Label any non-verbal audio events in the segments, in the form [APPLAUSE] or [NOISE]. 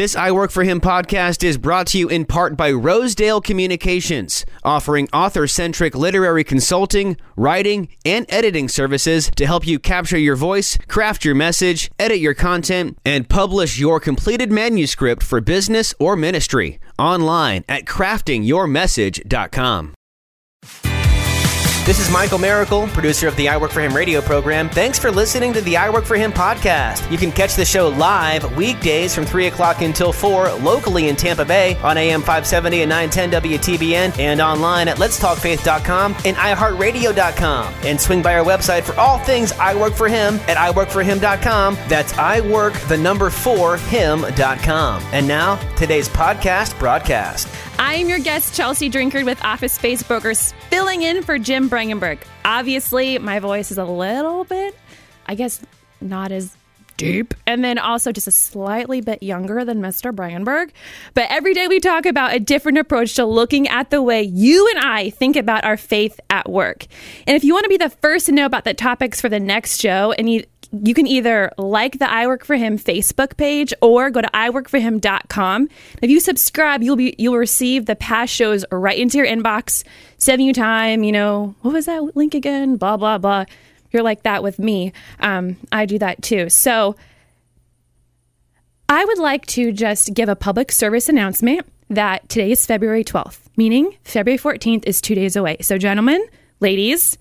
This I Work for Him podcast is brought to you in part by Rosedale Communications, offering author centric literary consulting, writing, and editing services to help you capture your voice, craft your message, edit your content, and publish your completed manuscript for business or ministry online at craftingyourmessage.com. This is Michael Miracle, producer of the I Work for Him radio program. Thanks for listening to the I Work for Him podcast. You can catch the show live weekdays from 3 o'clock until 4 locally in Tampa Bay on AM 570 and 910 WTBN and online at letstalkfaith.com and iHeartRadio.com. And swing by our website for all things I Work for Him at iWorkForHim.com. That's I Work the number 4 Him.com. And now, today's podcast broadcast. I'm your guest, Chelsea Drinkard with Office Space Brokers, filling in for Jim Brangenberg. Obviously, my voice is a little bit, I guess, not as deep, and then also just a slightly bit younger than Mr. Brangenberg. But every day we talk about a different approach to looking at the way you and I think about our faith at work. And if you want to be the first to know about the topics for the next show, and you you can either like the I Work for Him Facebook page or go to iworkforhim.com. If you subscribe, you'll be you'll receive the past shows right into your inbox, saving you time. You know what was that link again? Blah blah blah. You're like that with me. Um, I do that too. So I would like to just give a public service announcement that today is February 12th, meaning February 14th is two days away. So, gentlemen, ladies,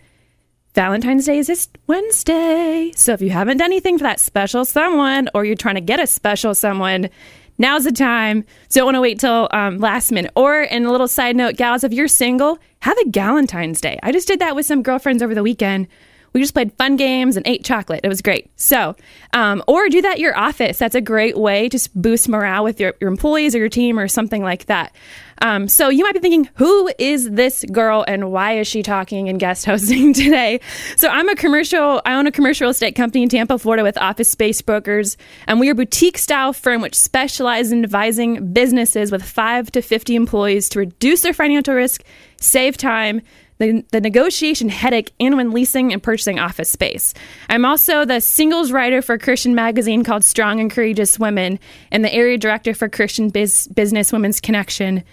Valentine's Day is this Wednesday. So if you haven't done anything for that special someone or you're trying to get a special someone, now's the time. Don't want to wait till um, last minute. Or, in a little side note, gals, if you're single, have a Galentine's Day. I just did that with some girlfriends over the weekend. We just played fun games and ate chocolate. It was great. So, um, or do that at your office. That's a great way to boost morale with your, your employees or your team or something like that. Um, so you might be thinking, who is this girl and why is she talking and guest hosting [LAUGHS] today? So I'm a commercial, I own a commercial estate company in Tampa, Florida with office space brokers. And we are a boutique style firm which specializes in advising businesses with five to 50 employees to reduce their financial risk, save time, the, the, negotiation headache in when leasing and purchasing office space. I'm also the singles writer for a Christian magazine called Strong and Courageous Women and the area director for Christian Biz, Business Women's Connection.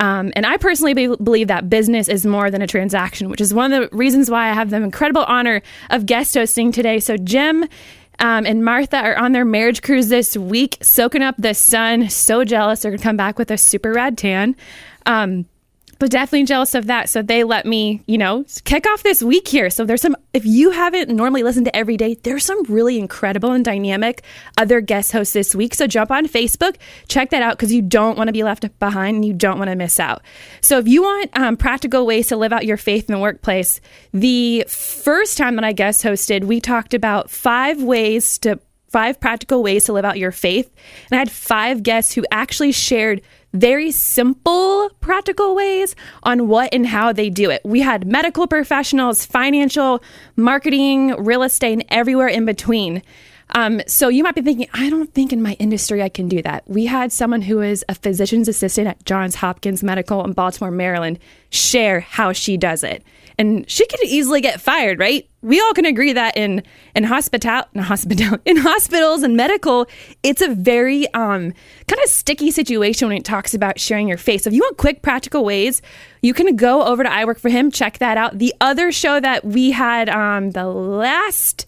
Um, and I personally be- believe that business is more than a transaction, which is one of the reasons why I have the incredible honor of guest hosting today. So, Jim um, and Martha are on their marriage cruise this week, soaking up the sun. So jealous. They're going to come back with a super rad tan. Um, but definitely jealous of that. So they let me, you know, kick off this week here. So there's some, if you haven't normally listened to every day, there's some really incredible and dynamic other guest hosts this week. So jump on Facebook, check that out because you don't want to be left behind and you don't want to miss out. So if you want um, practical ways to live out your faith in the workplace, the first time that I guest hosted, we talked about five ways to five practical ways to live out your faith. And I had five guests who actually shared very simple, practical ways on what and how they do it. We had medical professionals, financial, marketing, real estate, and everywhere in between. Um, so you might be thinking, I don't think in my industry I can do that. We had someone who is a physician's assistant at Johns Hopkins Medical in Baltimore, Maryland, share how she does it and she could easily get fired, right? We all can agree that in in hospital, in hospital, [LAUGHS] in hospitals and medical, it's a very um, kind of sticky situation when it talks about sharing your face. So if you want quick, practical ways, you can go over to I Work for Him, check that out. The other show that we had um, the last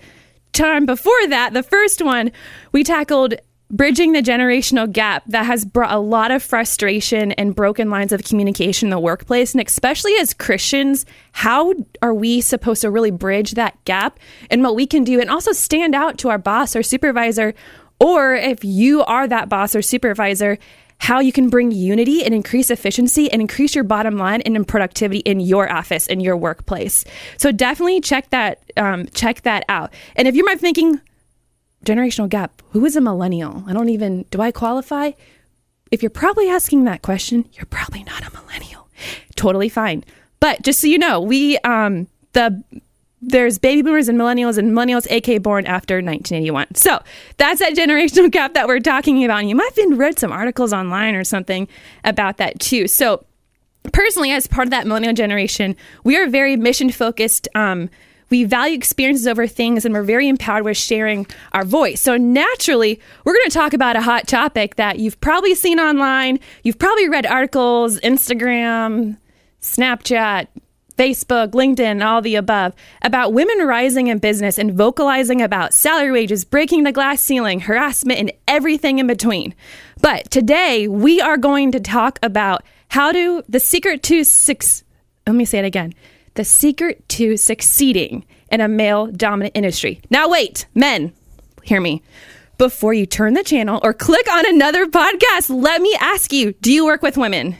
time before that, the first one, we tackled bridging the generational gap that has brought a lot of frustration and broken lines of communication in the workplace. And especially as Christians, how are we supposed to really bridge that gap and what we can do and also stand out to our boss or supervisor? Or if you are that boss or supervisor, how you can bring unity and increase efficiency and increase your bottom line and in productivity in your office in your workplace. So definitely check that um, check that out. And if you might be thinking, generational gap. Who is a millennial? I don't even, do I qualify? If you're probably asking that question, you're probably not a millennial. Totally fine. But just so you know, we, um, the, there's baby boomers and millennials and millennials AK born after 1981. So that's that generational gap that we're talking about. And you might have been read some articles online or something about that too. So personally, as part of that millennial generation, we are very mission focused. Um, We value experiences over things and we're very empowered with sharing our voice. So naturally, we're going to talk about a hot topic that you've probably seen online. You've probably read articles, Instagram, Snapchat, Facebook, LinkedIn, all the above, about women rising in business and vocalizing about salary wages, breaking the glass ceiling, harassment, and everything in between. But today we are going to talk about how to, the secret to six, let me say it again, the secret to succeeding in a male dominant industry. Now, wait, men, hear me. Before you turn the channel or click on another podcast, let me ask you do you work with women?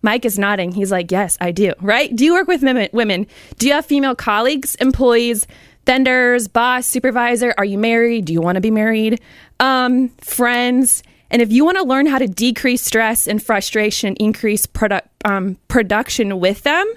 Mike is nodding. He's like, Yes, I do. Right? Do you work with women? Do you have female colleagues, employees, vendors, boss, supervisor? Are you married? Do you want to be married? Um, friends? And if you want to learn how to decrease stress and frustration, increase product um, production with them,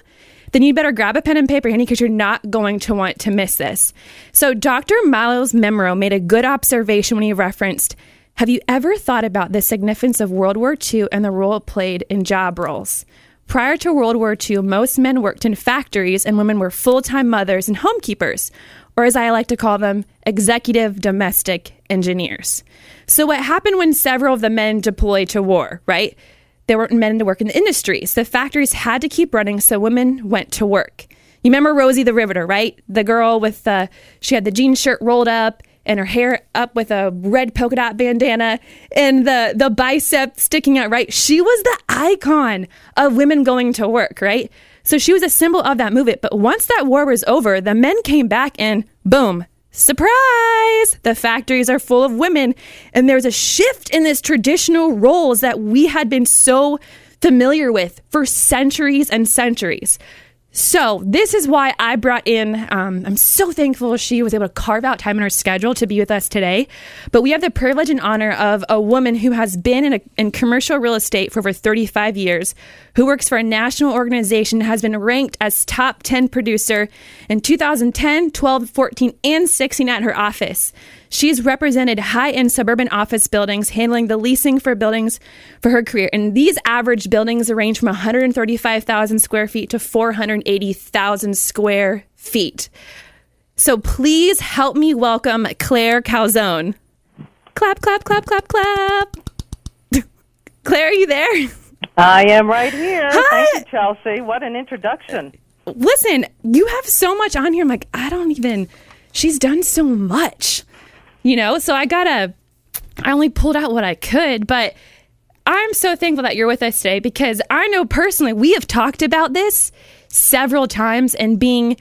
then you'd better grab a pen and paper handy because you're not going to want to miss this. So, Dr. Myles Munroe made a good observation when he referenced have you ever thought about the significance of World War II and the role it played in job roles? Prior to World War II, most men worked in factories and women were full time mothers and homekeepers, or as I like to call them, executive domestic engineers. So, what happened when several of the men deployed to war, right? There weren't men to work in the industries. The factories had to keep running, so women went to work. You remember Rosie the Riveter, right? The girl with the, she had the jean shirt rolled up and her hair up with a red polka dot bandana and the the bicep sticking out right she was the icon of women going to work right so she was a symbol of that movement but once that war was over the men came back and boom surprise! The factories are full of women and there's a shift in this traditional roles that we had been so familiar with for centuries and centuries so, this is why I brought in, um, I'm so thankful she was able to carve out time in her schedule to be with us today. But we have the privilege and honor of a woman who has been in, a, in commercial real estate for over 35 years, who works for a national organization, has been ranked as top 10 producer in 2010, 12, 14, and 16 at her office. She's represented high end suburban office buildings, handling the leasing for buildings for her career. And these average buildings range from 135,000 square feet to 480,000 square feet. So please help me welcome Claire Calzone. Clap, clap, clap, clap, clap. [LAUGHS] Claire, are you there? I am right here. Hi. Thank you, Chelsea. What an introduction. Listen, you have so much on here. I'm like, I don't even. She's done so much you know? So I gotta, I only pulled out what I could, but I'm so thankful that you're with us today because I know personally we have talked about this several times and being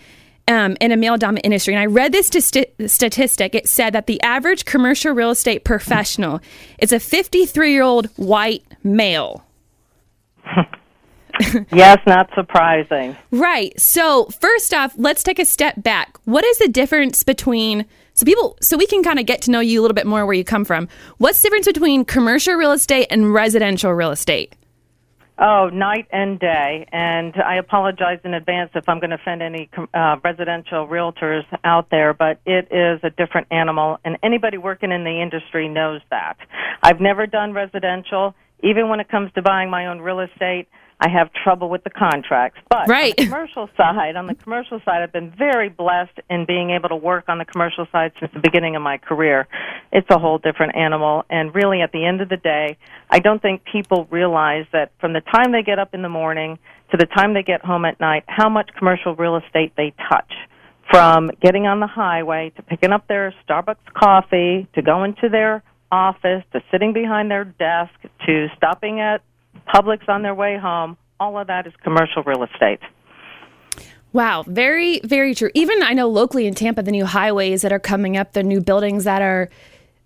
um, in a male dominant industry. And I read this st- statistic. It said that the average commercial real estate professional is a 53 year old white male. [LAUGHS] yes, not surprising. Right. So, first off, let's take a step back. What is the difference between so people, so we can kind of get to know you a little bit more where you come from. What's the difference between commercial real estate and residential real estate? Oh, night and day. And I apologize in advance if I'm going to offend any uh, residential realtors out there, but it is a different animal, and anybody working in the industry knows that. I've never done residential. Even when it comes to buying my own real estate, I have trouble with the contracts. But right. on the commercial side, on the commercial side, I've been very blessed in being able to work on the commercial side since the beginning of my career. It's a whole different animal, and really, at the end of the day, I don't think people realize that from the time they get up in the morning to the time they get home at night, how much commercial real estate they touch. From getting on the highway to picking up their Starbucks coffee to going to their office to sitting behind their desk to stopping at Publix on their way home. All of that is commercial real estate. Wow, very, very true. Even I know locally in Tampa, the new highways that are coming up, the new buildings that are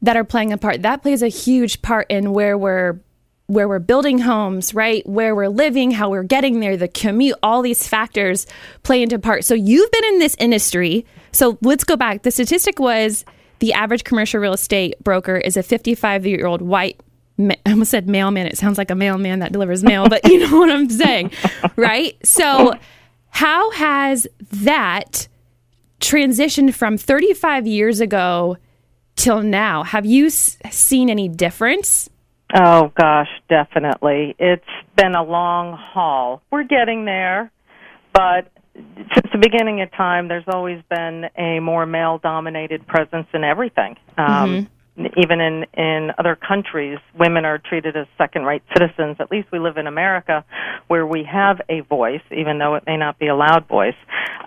that are playing a part. That plays a huge part in where we're where we're building homes, right? Where we're living, how we're getting there, the commute, all these factors play into part. So you've been in this industry. So let's go back. The statistic was the average commercial real estate broker is a 55 year old white I almost said mailman. It sounds like a mailman that delivers mail, but you know what I'm saying, [LAUGHS] right? So, how has that transitioned from 35 years ago till now? Have you s- seen any difference? Oh, gosh, definitely. It's been a long haul. We're getting there, but since the beginning of time, there's always been a more male-dominated presence in everything. Um, Even in in other countries, women are treated as second-rate citizens. At least we live in America, where we have a voice, even though it may not be a loud voice.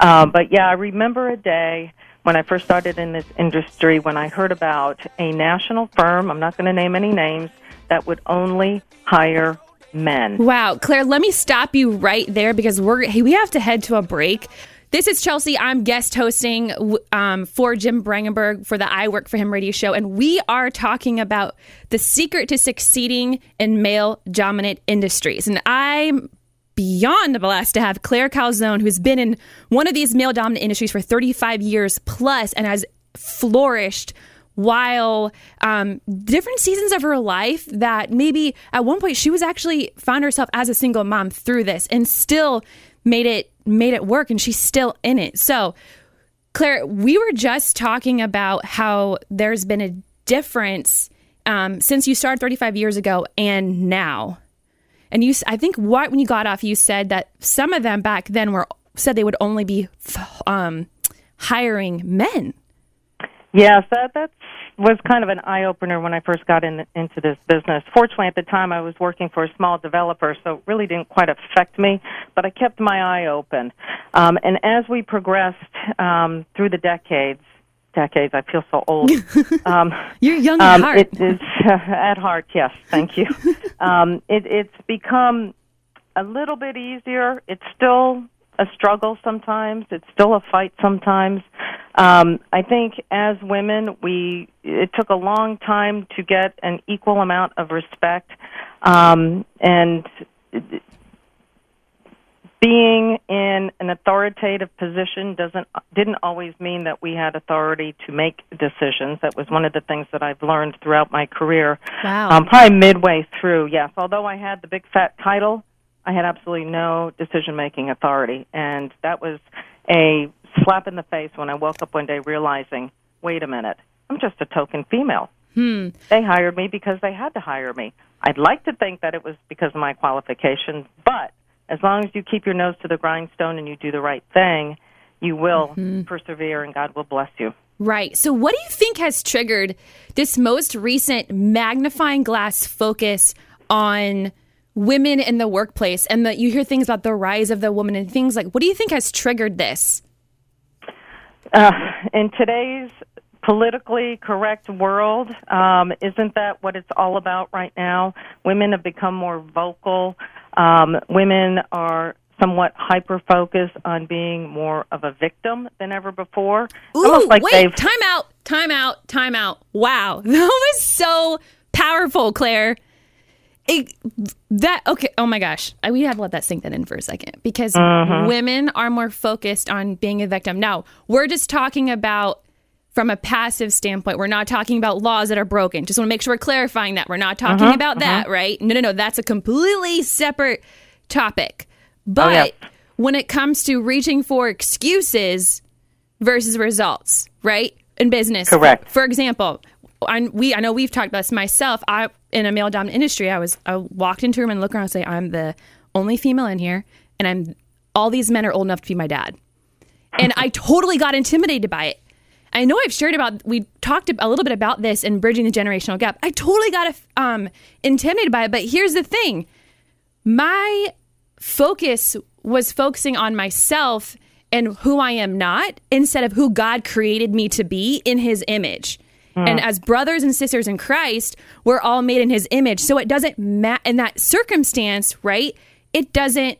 Um, but yeah, I remember a day when I first started in this industry when I heard about a national firm. I'm not going to name any names that would only hire men. Wow, Claire, let me stop you right there because we're we have to head to a break. This is Chelsea. I'm guest hosting um, for Jim Brangenberg for the I Work for Him radio show, and we are talking about the secret to succeeding in male dominant industries. And I'm beyond blessed to have Claire Calzone, who's been in one of these male dominant industries for 35 years plus and has flourished while um, different seasons of her life that maybe at one point she was actually found herself as a single mom through this and still made it made it work and she's still in it. So claire we were just talking about how there's been a difference um, since you started 35 years ago and now. And you i think what when you got off you said that some of them back then were said they would only be um, hiring men. Yes, that that was kind of an eye opener when I first got in, into this business. Fortunately, at the time, I was working for a small developer, so it really didn't quite affect me. But I kept my eye open, um, and as we progressed um, through the decades, decades, I feel so old. [LAUGHS] Um, You're young at um, heart. It is uh, [LAUGHS] at heart. Yes, thank you. [LAUGHS] um, it, it's become a little bit easier. It's still a struggle sometimes. It's still a fight sometimes. Um, I think as women, we it took a long time to get an equal amount of respect, um, and being in an authoritative position doesn't didn't always mean that we had authority to make decisions. That was one of the things that I've learned throughout my career. Wow. Um, probably midway through, yes. Although I had the big fat title, I had absolutely no decision making authority, and that was a slap in the face when I woke up one day realizing, wait a minute, I'm just a token female. Hmm. They hired me because they had to hire me. I'd like to think that it was because of my qualifications, but as long as you keep your nose to the grindstone and you do the right thing, you will Mm-hmm. persevere and God will bless you. Right. So, what do you think has triggered this most recent magnifying glass focus on women in the workplace? And that you hear things about the rise of the woman and things like, what do you think has triggered this? Uh, in today's politically correct world, um, isn't that what it's all about right now? Women have become more vocal. Um, women are somewhat hyper focused on being more of a victim than ever before. Ooh, Almost like wait, they've time out, time out, time out. Wow. [LAUGHS] That was so powerful, Claire. It, that okay oh my gosh. I, we have to let that sink that in for a second because uh-huh. women are more focused on being a victim. Now we're just talking about from a passive standpoint we're not talking about laws that are broken. Just want to make sure we're clarifying that. We're not uh-huh, talking about uh-huh. that right? No no no that's a completely separate topic. But oh, yeah. when it comes to reaching for excuses versus results right in business. Correct. for example I, we I know we've talked about this myself. I in a male dominant industry, I was I walked into a room and looked around and say, I'm the only female in here, and I'm all these men are old enough to be my dad, and I totally got intimidated by it. I know I've shared about we talked a little bit about this in bridging the generational gap. I totally got um, intimidated by it, but here's the thing: my focus was focusing on myself and who I am not instead of who God created me to be in His image. And mm. as brothers and sisters in Christ, we're all made in his image. So it doesn't matter in that circumstance, right? It doesn't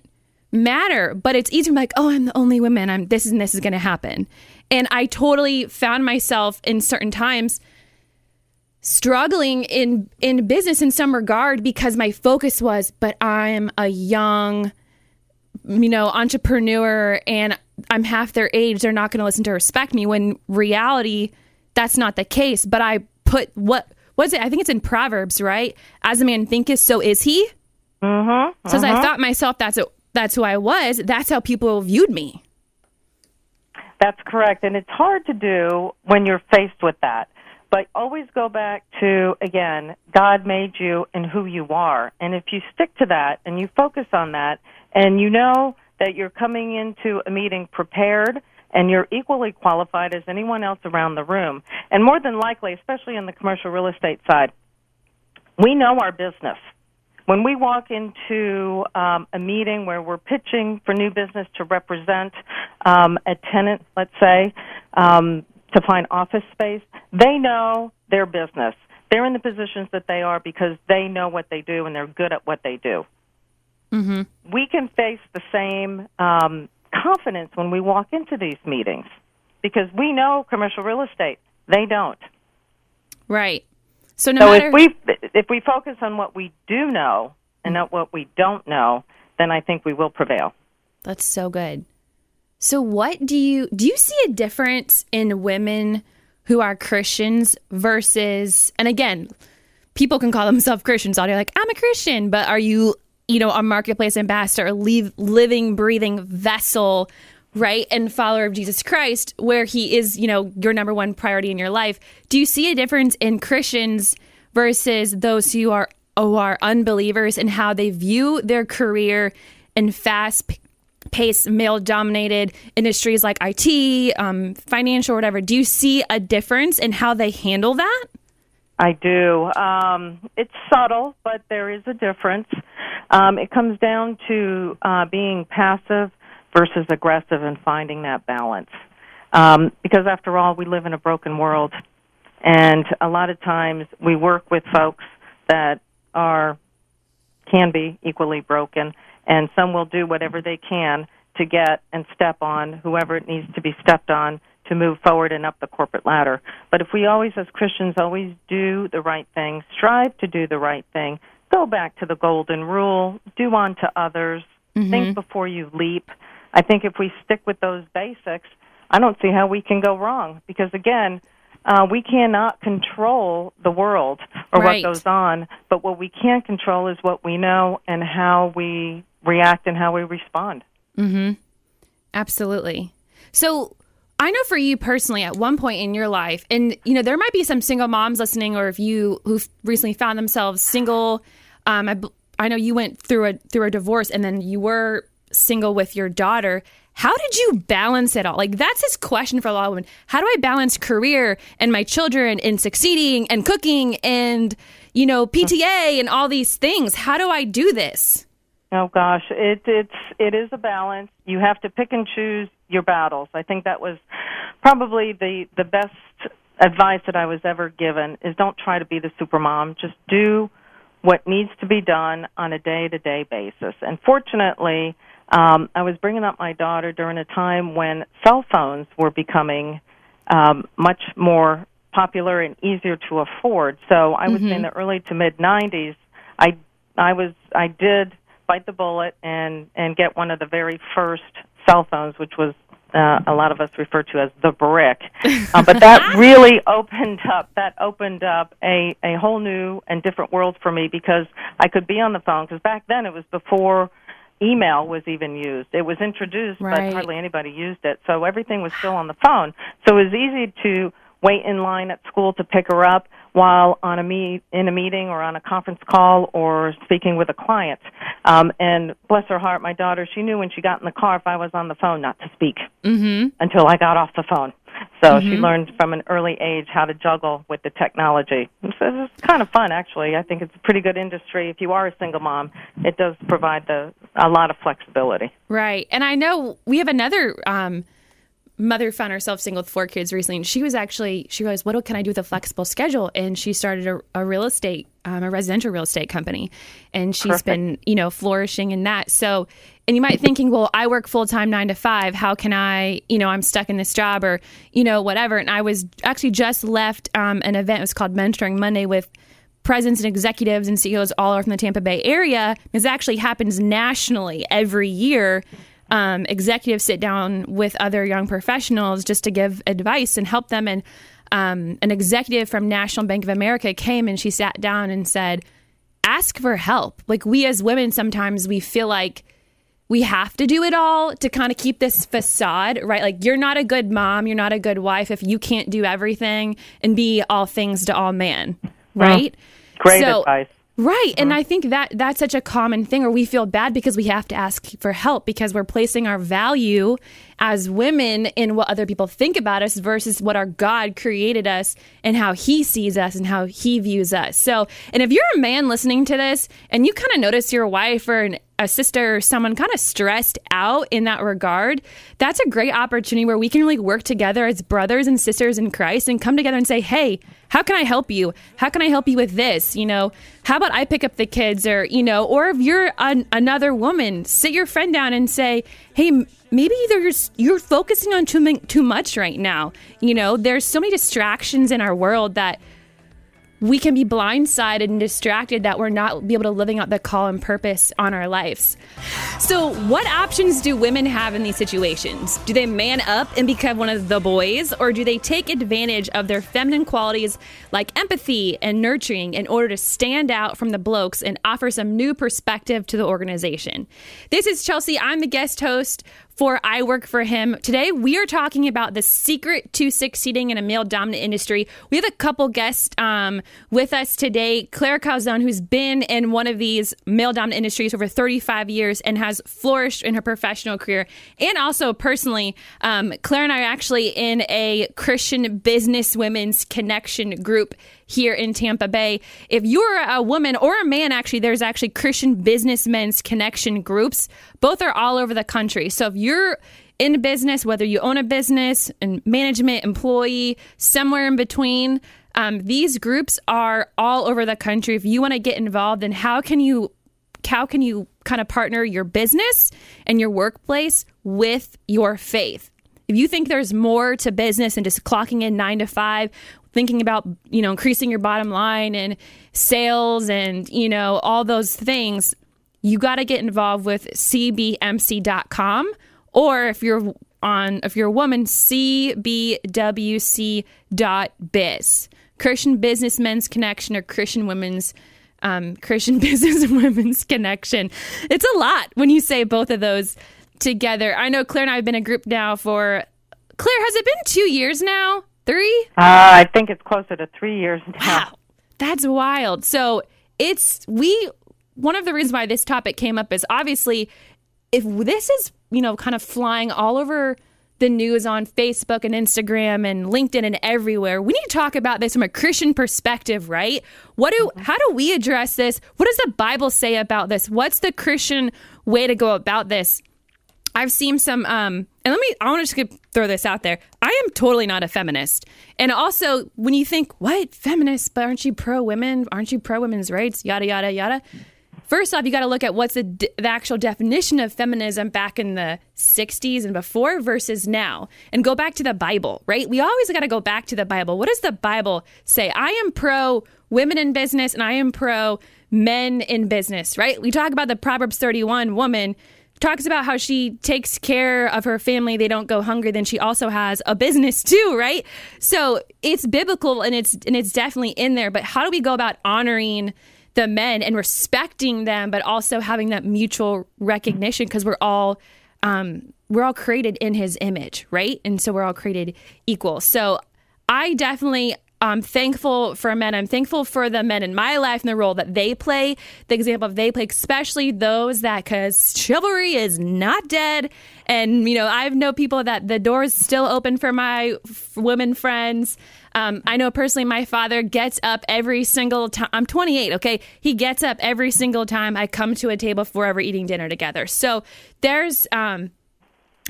matter, but it's easy to be like, oh, I'm the only woman. I'm this and this is going to happen. And I totally found myself in certain times struggling in in business in some regard because my focus was, but I'm a young you know, entrepreneur and I'm half their age, they're not going to listen to respect me when reality that's not the case. But I put what was it? I think it's in Proverbs, right? As a man thinketh, so is he. Mm-hmm. So as I thought myself, that's a, that's who I was. That's how people viewed me. That's correct. And it's hard to do when you're faced with that. But always go back to, again, God made you and who you are. And if you stick to that and you focus on that and you know that you're coming into a meeting prepared and you're equally qualified as anyone else around the room. And more than likely, especially in the commercial real estate side, we know our business. When we walk into um, a meeting where we're pitching for new business to represent um, a tenant, let's say, um, to find office space, they know their business. They're in the positions that they are because they know what they do and they're good at what they do. Mm-hmm. We can face the same um, confidence when we walk into these meetings because we know commercial real estate. They don't. Right. So no so matter if we if we focus on what we do know and not what we don't know, then I think we will prevail. That's so good. So what do you do you see a difference in women who are Christians versus and again, people can call themselves Christians all day like I'm a Christian, but are you, you know, a marketplace ambassador, leave, living breathing vessel, right? And follower of Jesus Christ where he is, you know, your number one priority in your life. Do you see a difference in Christians versus those who are who are unbelievers and how they view their career in fast paced male dominated industries like IT, um, financial, whatever. Do you see a difference in how they handle that? I do. Um, it's subtle, but there is a difference. Um, it comes down to uh, being passive versus aggressive and finding that balance. Um, because after all, we live in a broken world, and a lot of times we work with folks that are can be equally broken, and some will do whatever they can to get and step on whoever it needs to be stepped on to move forward and up the corporate ladder. But if we always, as Christians, always do the right thing, strive to do the right thing, go back to the golden rule, do unto others, Mm-hmm. think before you leap. I think if we stick with those basics, I don't see how we can go wrong. Because again, uh, we cannot control the world or Right. what goes on, but what we can control is what we know and how we react and how we respond. mhm Absolutely. So I know for you personally, at one point in your life, and you know there might be some single moms listening, or if you who've recently found themselves single. Um, I, I know you went through a through a divorce, and then you were single with your daughter. How did you balance it all? Like that's his question for a lot of women. How do I balance career and my children and succeeding and cooking and you know PTA and all these things? How do I do this? Oh gosh, it it's it is a balance. You have to pick and choose your battles. I think that was probably the the best advice that I was ever given is don't try to be the super mom. Just do what needs to be done on a day to day basis. And fortunately, um, I was bringing up my daughter during a time when cell phones were becoming um, much more popular and easier to afford. So I would say in the early to mid 90s, I I was I did bite the bullet and and get one of the very first cell phones, which was uh, a lot of us refer to as the brick. [LAUGHS] Uh, but that really opened up that opened up a a whole new and different world for me because I could be on the phone because back then it was before email was even used. It was introduced, Right. but hardly anybody used it. So everything was still on the phone. So it was easy to wait in line at school to pick her up while on a meet in a meeting or on a conference call or speaking with a client. Um, and bless her heart, my daughter, she knew when she got in the car if I was on the phone not to speak Mm-hmm. until I got off the phone. So she learned from an early age how to juggle with the technology. So it's kind of fun, actually. I think it's a pretty good industry. If you are a single mom, it does provide the a lot of flexibility. Right. And I know we have another um, mother found herself single with four kids recently. And she was actually, she realized What can I do with a flexible schedule? And she started a, a real estate, um, a residential real estate company. And she's Perfect. been, you know, flourishing in that. So, and you might thinking, well, I work full time nine to five. How can I, you know, I'm stuck in this job or, you know, whatever. And I was actually just left um, an event. It was called Mentoring Monday with presidents and executives and CEOs all over from the Tampa Bay area. This actually happens nationally every year. Um, executives sit down with other young professionals just to give advice and help them. And um, an executive from National Bank of America came and she sat down and said, "Ask for help." Like we as women, sometimes we feel like we have to do it all to kind of keep this facade, right? Like you're not a good mom, you're not a good wife if you can't do everything and be all things to all man, right? Great So- advice. Right. And I think that that's such a common thing or we feel bad because we have to ask for help because we're placing our value as women in what other people think about us versus what our God created us and how he sees us and how he views us. So, and if you're a man listening to this and you kind of notice your wife or an a sister or someone kind of stressed out in that regard, that's a great opportunity where we can really work together as brothers and sisters in Christ and come together and say, hey, how can I help you? How can I help you with this? You know, how about I pick up the kids or, you know, or if you're an, another woman, sit your friend down and say, hey, maybe you're, you're focusing on too, too much right now. You know, there's so many distractions in our world that we can be blindsided and distracted that we're not be able to living out the call and purpose on our lives. So, what options do women have in these situations? Do they man up and become one of the boys, or do they take advantage of their feminine qualities like empathy and nurturing in order to stand out from the blokes and offer some new perspective to the organization? This is Chelsea. I'm the guest host for I Work for Him. Today, we are talking about the secret to succeeding in a male dominant industry. We have a couple guests um, with us today Claire Calzone, who's been in one of these male dominant industries over 35 years and has flourished in her professional career. And also, personally, um, Claire and I are actually in a Christian business women's connection group here in Tampa Bay. If you're a woman or a man, actually, there's actually Christian businessmen's connection groups. Both are all over the country. So if you're in business, whether you own a business and management, employee, somewhere in between, um, these groups are all over the country. If you want to get involved, then how can you how can you kind of partner your business and your workplace with your faith? If you think there's more to business than just clocking in nine to five, thinking about you know increasing your bottom line and sales and you know all those things you got to get involved with cbmc.com or if you're on if you're a woman cbwc.biz christian businessmen's connection or christian women's um, [LAUGHS] christian business and women's connection. It's a lot when you say both of those together. I know claire and i have been a group now for claire has it been two years now Three? Uh, I think it's closer to three years now. Wow. That's wild. So it's, we, one of the reasons why this topic came up is obviously if this is, you know, kind of flying all over the news on Facebook and Instagram and LinkedIn and everywhere. We need to talk about this from a Christian perspective, right? What do how do we address this? What does the Bible say about this? What's the Christian way to go about this? I've seen some, um, and let me, I want to just throw this out there. I am totally not a feminist. And also, when you think, what, feminist, but aren't you pro women? Aren't you pro women's rights? Yada, yada, yada. First off, you got to look at what's the, the actual definition of feminism back in the 60s and before versus now, and go back to the Bible, right? We always got to go back to the Bible. What does the Bible say? I am pro women in business and I am pro men in business, right? We talk about the Proverbs 31 woman talks about how she takes care of her family. They don't go hungry. Then she also has a business too right? So it's biblical and it's and it's definitely in there. But how do we go about honoring the men and respecting them but also having that mutual recognition? Because we're all um, we're all created in his image right? And so we're all created equal. So i definitely I'm thankful for men. I'm thankful for the men in my life and the role that they play, the example they play, especially those that, because chivalry is not dead. And, you know, I know people that the door is still open for my women friends. Um, I know personally my father gets up every single time. I'm 28, okay? He gets up every single time I come to a table for ever eating dinner together. So there's, um,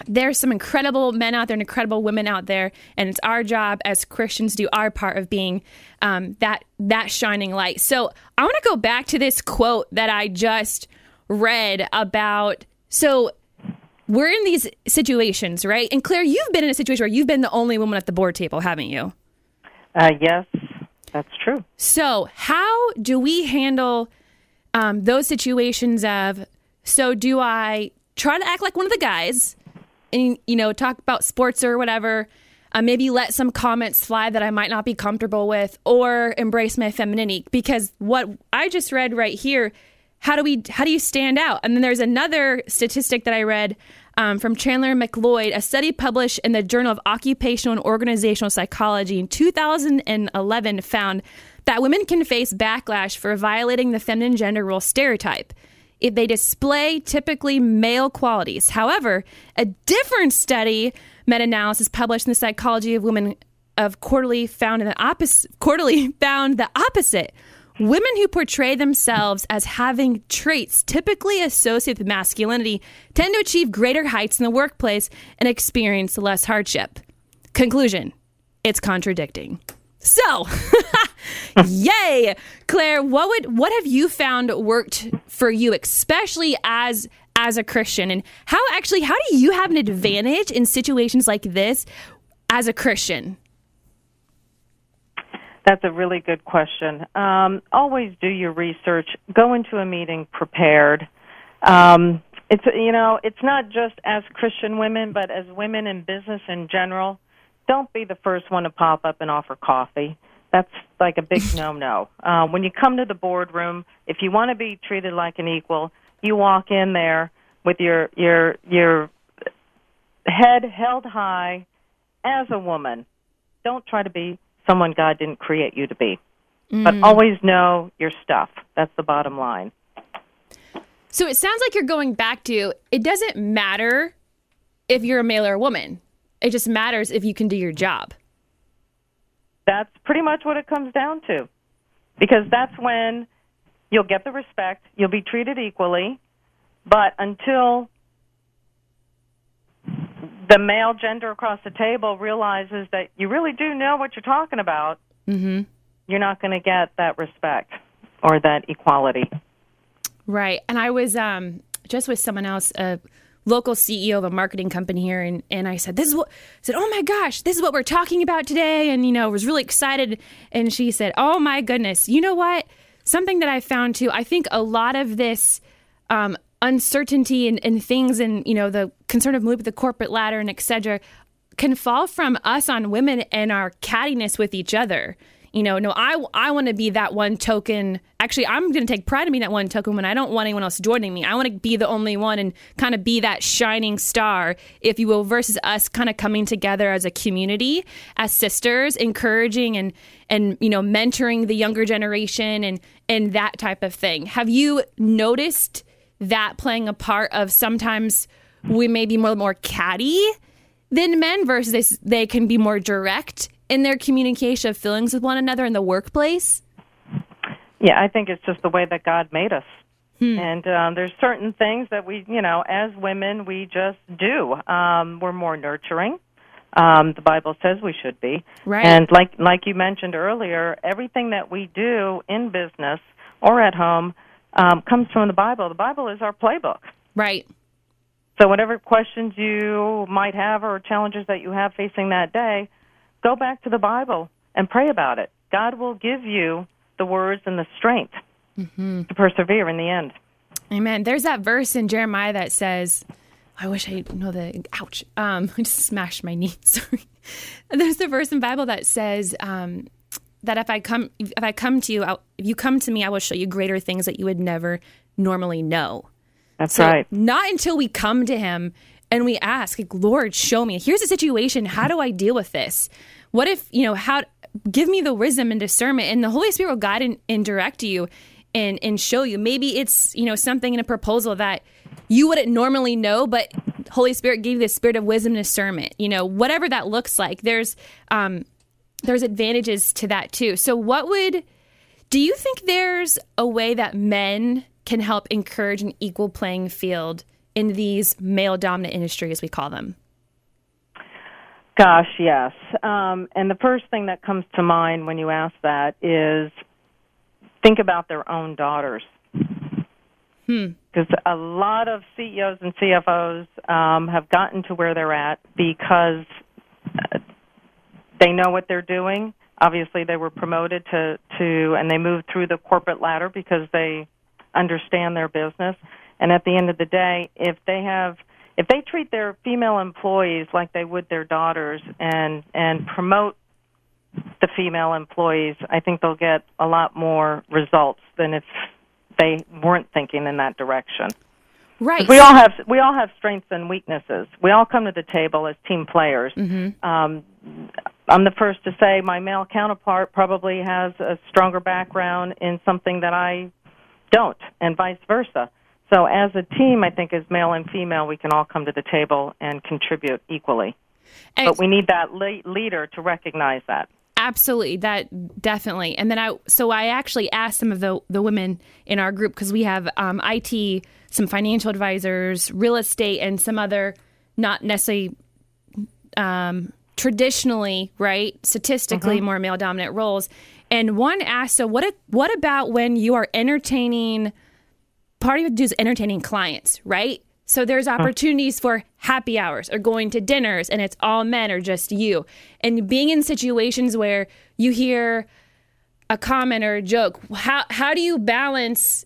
there's some incredible men out there and incredible women out there, and it's our job as Christians to do our part of being um, that that shining light. So I want to go back to this quote that I just read about. So we're in these situations, right? And Claire, you've been in a situation where you've been the only woman at the board table, haven't you? Uh, yes, that's true. So how do we handle um, those situations of? So do I try to act like one of the guys? And you know talk about sports or whatever uh, maybe let some comments fly that i might not be comfortable with or embrace my femininity. Because what i just read right here how do we how do you stand out? And then there's another statistic that i read um, from chandler mcleod a study published in the journal of occupational and organizational psychology in 2011 found that women can face backlash for violating the feminine gender role stereotype if they display typically male qualities. However, a different study meta-analysis published in the Psychology of Women of Quarterly found the opposite. Quarterly [LAUGHS] found the opposite. Women who portray themselves as having traits typically associated with masculinity tend to achieve greater heights in the workplace and experience less hardship. Conclusion it's contradicting. So, [LAUGHS] yay, Claire. What would what have you found worked for you, especially as as a Christian, and how actually how do you have an advantage in situations like this as a Christian? That's a really good question. Um, always do your research. Go into a meeting prepared. Um, it's you know it's not just as Christian women, but as women in business in general. Don't be the first one to pop up and offer coffee. That's like a big [LAUGHS] no-no. Uh, when you come to the boardroom, if you want to be treated like an equal, you walk in there with your your your head held high as a woman. Don't try to be someone God didn't create you to be. Mm. But always know your stuff. That's the bottom line. So it sounds like you're going back to it doesn't matter if you're a male or a woman. It just matters if you can do your job. That's pretty much what it comes down to. Because that's when you'll get the respect, you'll be treated equally, but until the male gender across the table realizes that you really do know what you're talking about, mm-hmm. you're not going to get that respect or that equality. Right. And I was um, just with someone else, a local CEO of a marketing company here, and, and I said, This is what, I said, Oh my gosh, this is what we're talking about today. And, you know, was really excited. And she said, Oh my goodness, you know what? Something that I found too, I think a lot of this um, uncertainty and, and things and you know the concern of moving the corporate ladder and etc can fall from us on women and our cattiness with each other you know no i i want to be that one token. Actually i'm going to take pride in being that one token when i don't want anyone else joining me. I want to be the only one and kind of be that shining star if you will versus us kind of coming together as a community as sisters encouraging and and you know mentoring the younger generation and and that type of thing. Have you noticed that playing a part of sometimes we may be more more catty than men versus they, they can be more direct in their communication of feelings with one another in the workplace? Yeah, I think it's just the way that God made us. Hmm. And um, there's certain things that we, you know, as women, we just do. Um, we're more nurturing. Um, the Bible says we should be. Right. And like like you mentioned earlier, everything that we do in business or at home um, comes from the Bible. The Bible is our playbook. Right. So, whatever questions you might have or challenges that you have facing that day, go back to the Bible and pray about it. God will give you the words and the strength mm-hmm. to persevere in the end. Amen. There's that verse in Jeremiah that says, I wish I know the ouch. Um, [LAUGHS] I just smashed my knee. [LAUGHS] Sorry. There's the verse in Bible that says, um, that if I come if I come to you, I'll, if you come to me, I will show you greater things that you would never normally know. That's so right. Not until we come to Him and we ask, like, Lord, show me. Here's a situation. How do I deal with this? What if you know how? Give me the wisdom and discernment, and the Holy Spirit will guide and, and direct you, and and show you. Maybe it's you know something in a proposal that you wouldn't normally know, but Holy Spirit gave you the spirit of wisdom and discernment. You know, whatever that looks like. There's um, there's advantages to that too. So, what would do you think there's a way that men can help encourage an equal playing field in these male dominant industries, we call them? Gosh, yes. Um, and the first thing that comes to mind when you ask that is think about their own daughters. Because hmm. a lot of CEOs and CFOs um, have gotten to where they're at because they know what they're doing. Obviously, they were promoted to to and they moved through the corporate ladder because they understand their business. And at the end of the day, if they have if they treat their female employees like they would their daughters and and promote the female employees, I think they'll get a lot more results than if they weren't thinking in that direction. Right. We all have we all have strengths and weaknesses. We all come to the table as team players. Mm-hmm. Um, I'm the first to say my male counterpart probably has a stronger background in something that I don't, and vice versa. So, as a team, I think as male and female, we can all come to the table and contribute equally. And but we need that le- leader to recognize that. Absolutely, that definitely. And then I, so I actually asked some of the the women in our group because we have um, IT, some financial advisors, real estate, and some other not necessarily um, traditionally, right, statistically mm-hmm. more male dominant roles. And one asked, so what? What about when you are entertaining? Part of it is entertaining clients, right? So there's opportunities for happy hours or going to dinners, and it's all men or just you, and being in situations where you hear a comment or a joke. How how do you balance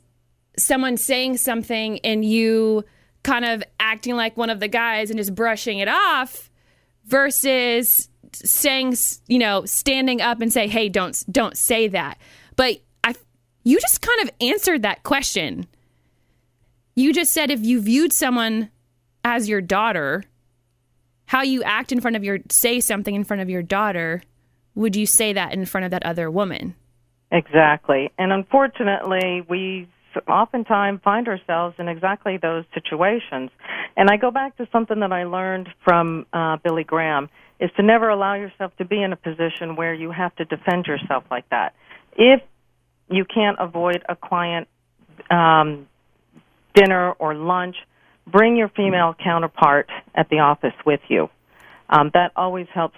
someone saying something and you kind of acting like one of the guys and just brushing it off? versus saying, you know, standing up and say, "Hey, don't don't say that." But I you just kind of answered that question. You just said if you viewed someone as your daughter, how you act in front of your say something in front of your daughter, would you say that in front of that other woman? Exactly. And unfortunately, we oftentimes find ourselves in exactly those situations. And I go back to something that I learned from uh, Billy Graham is to never allow yourself to be in a position where you have to defend yourself like that. If you can't avoid a client um, dinner or lunch, bring your female counterpart at the office with you. Um, that always helps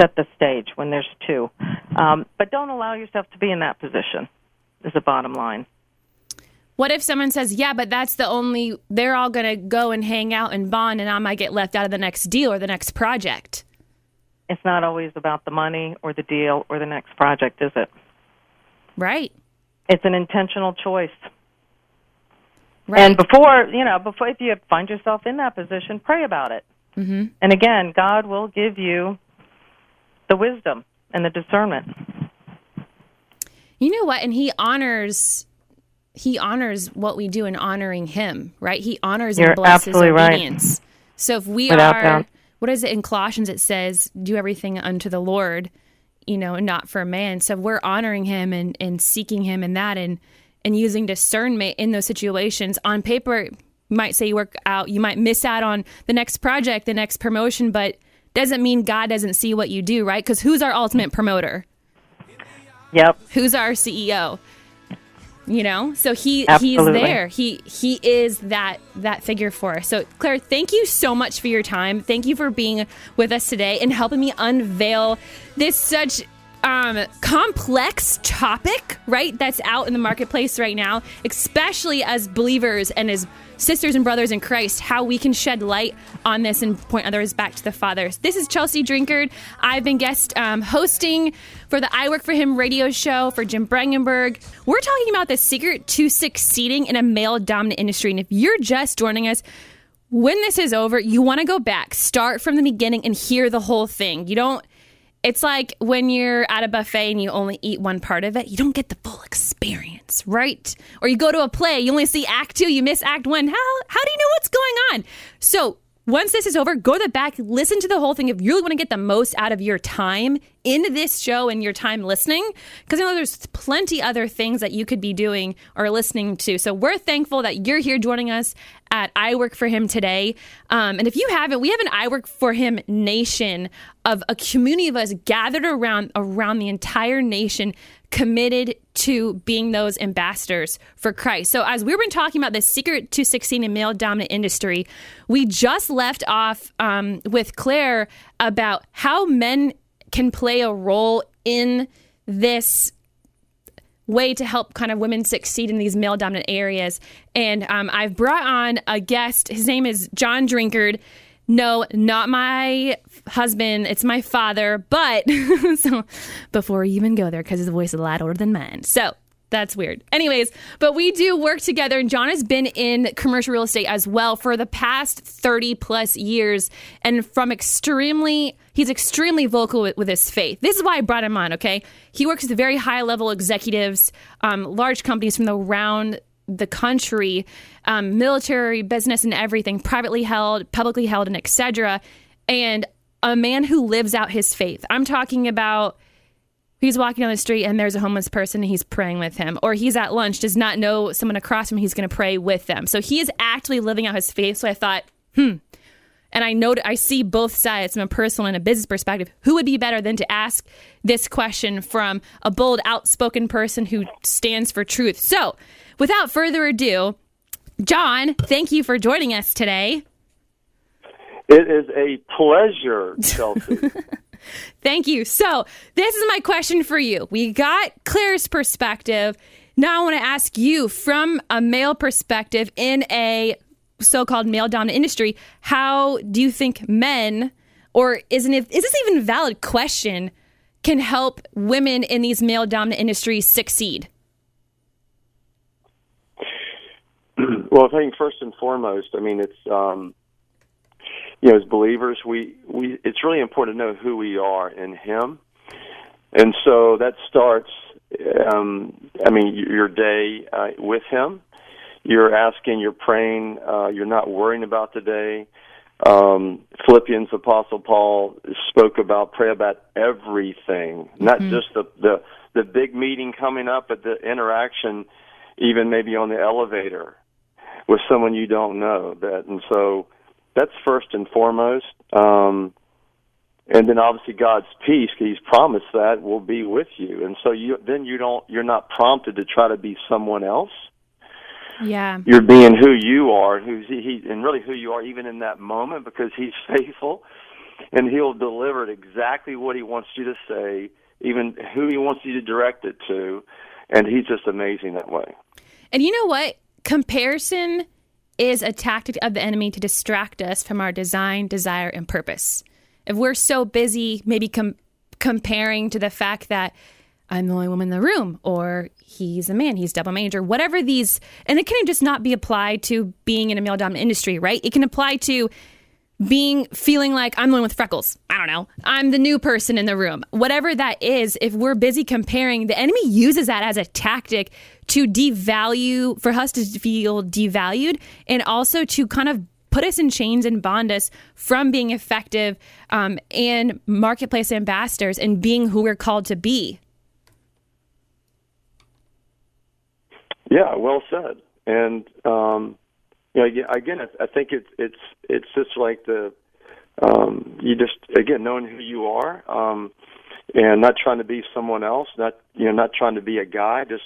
set the stage when there's two. Um, but don't allow yourself to be in that position, is the bottom line. What if someone says, yeah, but that's the only, they're all going to go and hang out and bond, and I might get left out of the next deal or the next project? It's not always about the money or the deal or the next project, is it? Right. It's an intentional choice. Right. And before, you know, before if you find yourself in that position, pray about it. Mm-hmm. And again, God will give you the wisdom and the discernment. You know what? And He honors he honors what we do in honoring him, right? He honors You're and blesses obedience. Right. So if we Without are, doubt. what is it in Colossians? It says, do everything unto the Lord, you know, and not for a man. So we're honoring him and, and seeking him in that and, and using discernment in those situations. On paper, you might say you work out, you might miss out on the next project, the next promotion, but doesn't mean God doesn't see what you do, right? Because who's our ultimate promoter? Yep. Who's our CEO? you know so he Absolutely. he's there he he is that that figure for us so claire thank you so much for your time thank you for being with us today and helping me unveil this such um, complex topic, right? That's out in the marketplace right now, especially as believers and as sisters and brothers in Christ, how we can shed light on this and point others back to the Father. This is Chelsea Drinkard. I've been guest um, hosting for the I Work for Him radio show for Jim Brangenberg. We're talking about the secret to succeeding in a male dominant industry. And if you're just joining us, when this is over, you want to go back, start from the beginning, and hear the whole thing. You don't it's like when you're at a buffet and you only eat one part of it, you don't get the full experience, right? Or you go to a play, you only see act two, you miss act one. How how do you know what's going on? So once this is over, go to the back, listen to the whole thing if you really want to get the most out of your time in this show and your time listening. Because I know there's plenty other things that you could be doing or listening to. So we're thankful that you're here joining us at I Work for Him today. Um, and if you haven't, we have an I Work for Him nation of a community of us gathered around around the entire nation committed to being those ambassadors for Christ. So, as we've been talking about the secret to succeeding in male dominant industry, we just left off um, with Claire about how men can play a role in this way to help kind of women succeed in these male dominant areas. And um, I've brought on a guest. His name is John Drinkard. No, not my husband. It's my father. But [LAUGHS] so before you even go there, because his voice is a lot older than mine. So that's weird. Anyways, but we do work together, and John has been in commercial real estate as well for the past 30 plus years. And from extremely, he's extremely vocal with, with his faith. This is why I brought him on, okay? He works with very high level executives, um, large companies from around the country, um, military, business, and everything, privately held, publicly held, and etc. And a man who lives out his faith. I'm talking about he's walking down the street and there's a homeless person and he's praying with him or he's at lunch does not know someone across from him he's going to pray with them so he is actually living out his faith so i thought hmm and i know i see both sides from a personal and a business perspective who would be better than to ask this question from a bold outspoken person who stands for truth so without further ado john thank you for joining us today it is a pleasure chelsea [LAUGHS] Thank you. So, this is my question for you. We got Claire's perspective. Now, I want to ask you from a male perspective in a so called male dominant industry, how do you think men, or isn't it, is this even a valid question, can help women in these male dominant industries succeed? Well, I think first and foremost, I mean, it's, um, you know, as believers, we, we it's really important to know who we are in Him, and so that starts. Um, I mean, your day uh, with Him. You're asking, you're praying, uh, you're not worrying about the day. Um, Philippians Apostle Paul spoke about pray about everything, not mm-hmm. just the, the the big meeting coming up, but the interaction, even maybe on the elevator with someone you don't know. That and so that's first and foremost. Um, and then obviously God's peace, He's promised that will be with you, and so you then you don't you're not prompted to try to be someone else. Yeah, you're being who you are, who's he, he and really who you are, even in that moment, because He's [LAUGHS] faithful, and He'll deliver it exactly what He wants you to say, even who He wants you to direct it to, and He's just amazing that way. And you know what? Comparison is a tactic of the enemy to distract us from our design, desire, and purpose. If we're so busy, maybe com- comparing to the fact that I'm the only woman in the room, or he's a man, he's double major, whatever these, and it can just not be applied to being in a male dominant industry, right? It can apply to being feeling like I'm the one with freckles. I don't know. I'm the new person in the room. Whatever that is, if we're busy comparing, the enemy uses that as a tactic to devalue, for us to feel devalued, and also to kind of put us in chains and bond us from being effective um, and marketplace ambassadors and being who we're called to be. Yeah, well said. And um, you know, again, I think it's it's it's just like the um, you just again knowing who you are, um, and not trying to be someone else, not you know, not trying to be a guy. Just,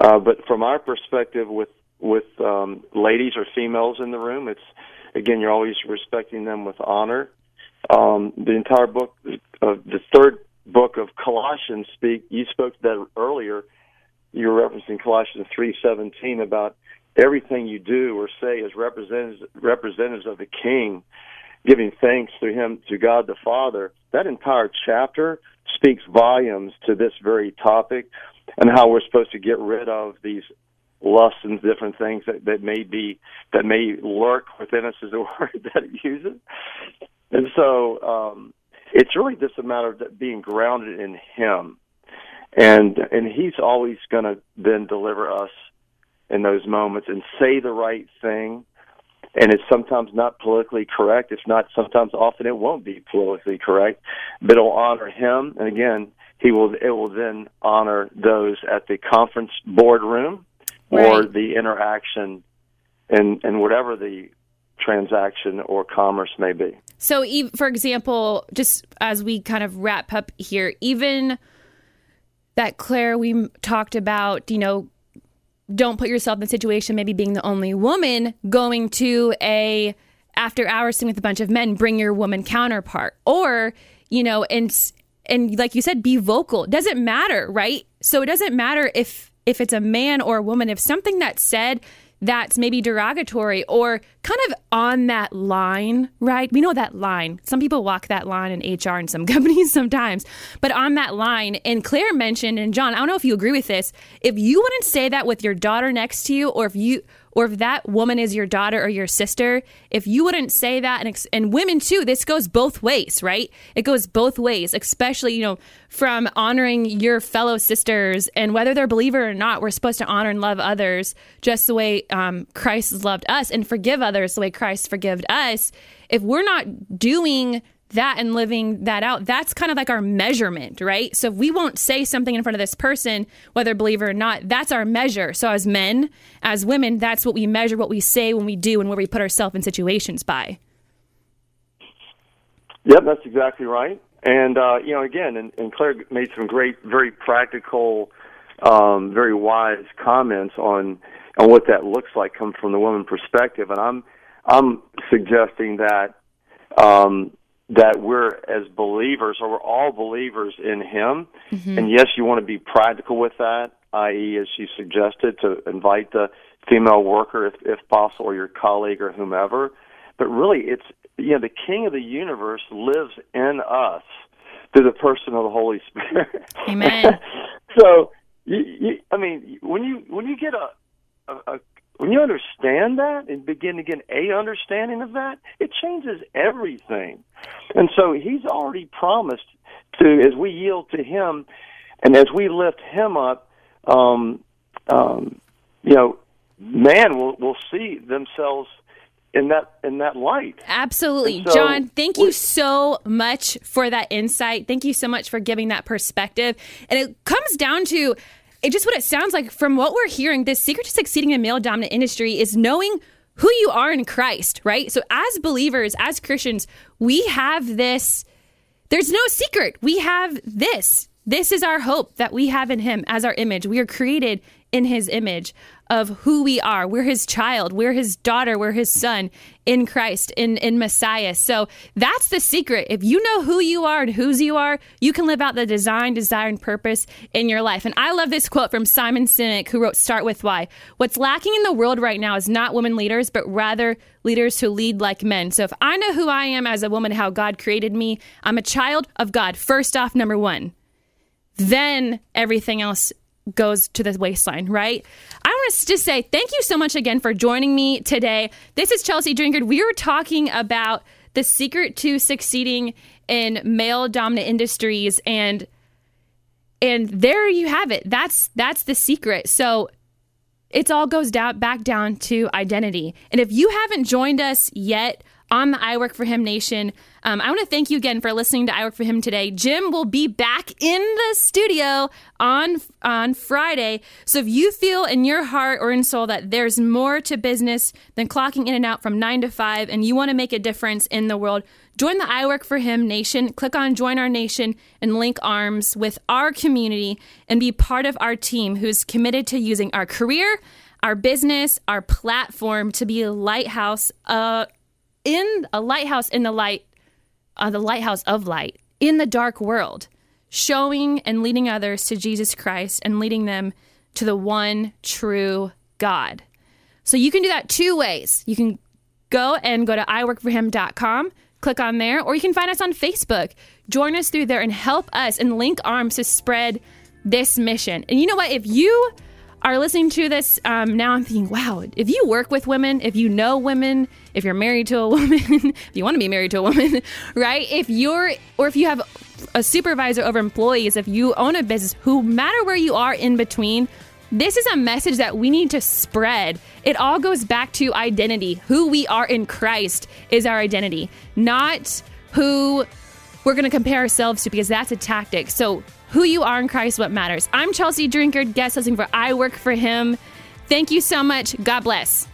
uh, but from our perspective, with with um, ladies or females in the room, it's again you're always respecting them with honor. Um, the entire book, uh, the third book of Colossians, speak. You spoke to that earlier. You're referencing Colossians three seventeen about everything you do or say is representatives, representatives of the King, giving thanks to Him, to God the Father. That entire chapter speaks volumes to this very topic and how we're supposed to get rid of these lusts and different things that, that may be that may lurk within us is the [LAUGHS] word that it uses. And so um, it's really just a matter of being grounded in Him, and and He's always going to then deliver us in those moments and say the right thing. And it's sometimes not politically correct. It's not sometimes often it won't be politically correct, but it'll honor him. And again, he will it will then honor those at the conference boardroom right. or the interaction and and whatever the transaction or commerce may be. So, for example, just as we kind of wrap up here, even that Claire we talked about, you know, don't put yourself in the situation maybe being the only woman going to a after hours thing with a bunch of men bring your woman counterpart. Or you know and and like you said be vocal. Doesn't matter right? So it doesn't matter if if it's a man or a woman if something that's said that's maybe derogatory or kind of on that line, right? We know that line. Some people walk that line in HR in some [LAUGHS] companies sometimes, but on that line, and Claire mentioned, and John, I don't know if you agree with this, if you wouldn't say that with your daughter next to you, or if you, or if that woman is your daughter or your sister, if you wouldn't say that, and, and women too, this goes both ways, right? It goes both ways, especially, you know, from honoring your fellow sisters and whether they're believer or not, we're supposed to honor and love others just the way um, Christ has loved us and forgive others the way Christ forgave us. If we're not doing that and living that out, that's kind of like our measurement, right? So if we won't say something in front of this person, whether believer or not, that's our measure. So as men, as women, that's what we measure what we say when we do and where we put ourselves in situations by. Yep, that's exactly right. And uh, you know, again, and, and Claire made some great, very practical, um, very wise comments on on what that looks like, come from the woman perspective. And I'm I'm suggesting that um, that we're as believers, or we're all believers in Him. Mm-hmm. And yes, you want to be practical with that, i.e., as you suggested, to invite the female worker if, if possible, or your colleague or whomever. But really, it's you know the King of the universe lives in us through the person of the Holy Spirit. Amen. [LAUGHS] so, you, you, I mean, when you when you get a, a, a when you understand that and begin to get a understanding of that, it changes everything. And so He's already promised to, as we yield to Him, and as we lift Him up, um, um, you know, man will will see themselves in that in that light. Absolutely. So John, thank you so much for that insight. Thank you so much for giving that perspective. And it comes down to it just what it sounds like from what we're hearing, the secret to succeeding in a male dominant industry is knowing who you are in Christ, right? So as believers, as Christians, we have this there's no secret. We have this. This is our hope that we have in him as our image. We are created in his image of who we are. We're his child, we're his daughter, we're his son in Christ, in, in Messiah. So that's the secret. If you know who you are and whose you are, you can live out the design, desire, and purpose in your life. And I love this quote from Simon Sinek, who wrote Start With Why. What's lacking in the world right now is not women leaders, but rather leaders who lead like men. So if I know who I am as a woman, how God created me, I'm a child of God, first off, number one. Then everything else goes to the waistline, right? Want to just say thank you so much again for joining me today. This is Chelsea Drinkard. We were talking about the secret to succeeding in male dominant industries and and there you have it. That's that's the secret. So it all goes down back down to identity. And if you haven't joined us yet on the I Work for Him Nation. Um, I want to thank you again for listening to I Work for Him today. Jim will be back in the studio on on Friday. So if you feel in your heart or in soul that there's more to business than clocking in and out from nine to five, and you want to make a difference in the world, join the I Work for Him Nation. Click on Join Our Nation and link arms with our community and be part of our team who's committed to using our career, our business, our platform to be a lighthouse. Uh, in a lighthouse in the light, uh, the lighthouse of light in the dark world, showing and leading others to Jesus Christ and leading them to the one true God. So you can do that two ways. You can go and go to iworkforhim.com, click on there, or you can find us on Facebook. Join us through there and help us and link arms to spread this mission. And you know what? If you are listening to this um, now, I'm thinking, wow, if you work with women, if you know women, if you're married to a [LAUGHS] woman, if you want to be married to a woman, [LAUGHS] right? If you're, or if you have a supervisor over employees, if you own a business, who matter where you are in between, this is a message that we need to spread. It all goes back to identity. Who we are in Christ is our identity, not who we're going to compare ourselves to because that's a tactic. So who you are in Christ, what matters. I'm Chelsea Drinkard, guest hosting for I Work for Him. Thank you so much. God bless.